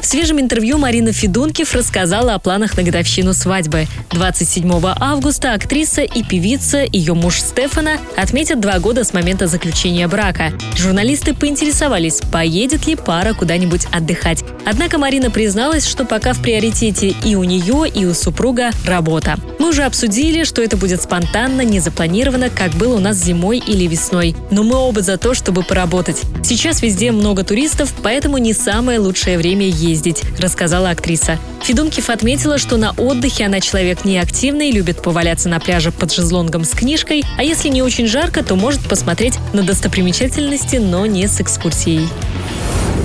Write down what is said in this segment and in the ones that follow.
В свежем интервью Марина Федункив рассказала о планах на годовщину свадьбы. 27 августа актриса и певица, ее муж Стефана, отметят два года с момента заключения брака. Журналисты поинтересовались, поедет ли пара куда-нибудь отдыхать. Однако Марина призналась, что пока в приоритете и у нее, и у супруга работа. Мы уже обсудили, что это будет спонтанно, не запланировано, как было у нас зимой или весной. Но мы оба за то, чтобы поработать. Сейчас везде много туристов, поэтому не самое лучшее время ездить, рассказала актриса. Федункив отметила, что на отдыхе она человек неактивный, любит поваляться на пляже под шезлонгом с книжкой, а если не очень жарко, то может посмотреть на достопримечательности, но не с экскурсией.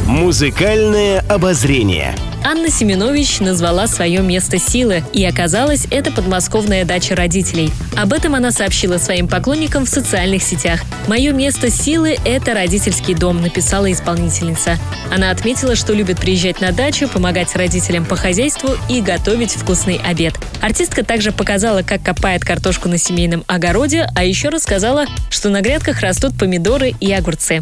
Музыкальное обозрение. Анна Семенович назвала свое место силы, и оказалось, это подмосковная дача родителей. Об этом она сообщила своим поклонникам в социальных сетях. «Мое место силы – это родительский дом», – написала исполнительница. Она отметила, что любит приезжать на дачу, помогать родителям по хозяйству и готовить вкусный обед. Артистка также показала, как копает картошку на семейном огороде, а еще рассказала, что на грядках растут помидоры и огурцы.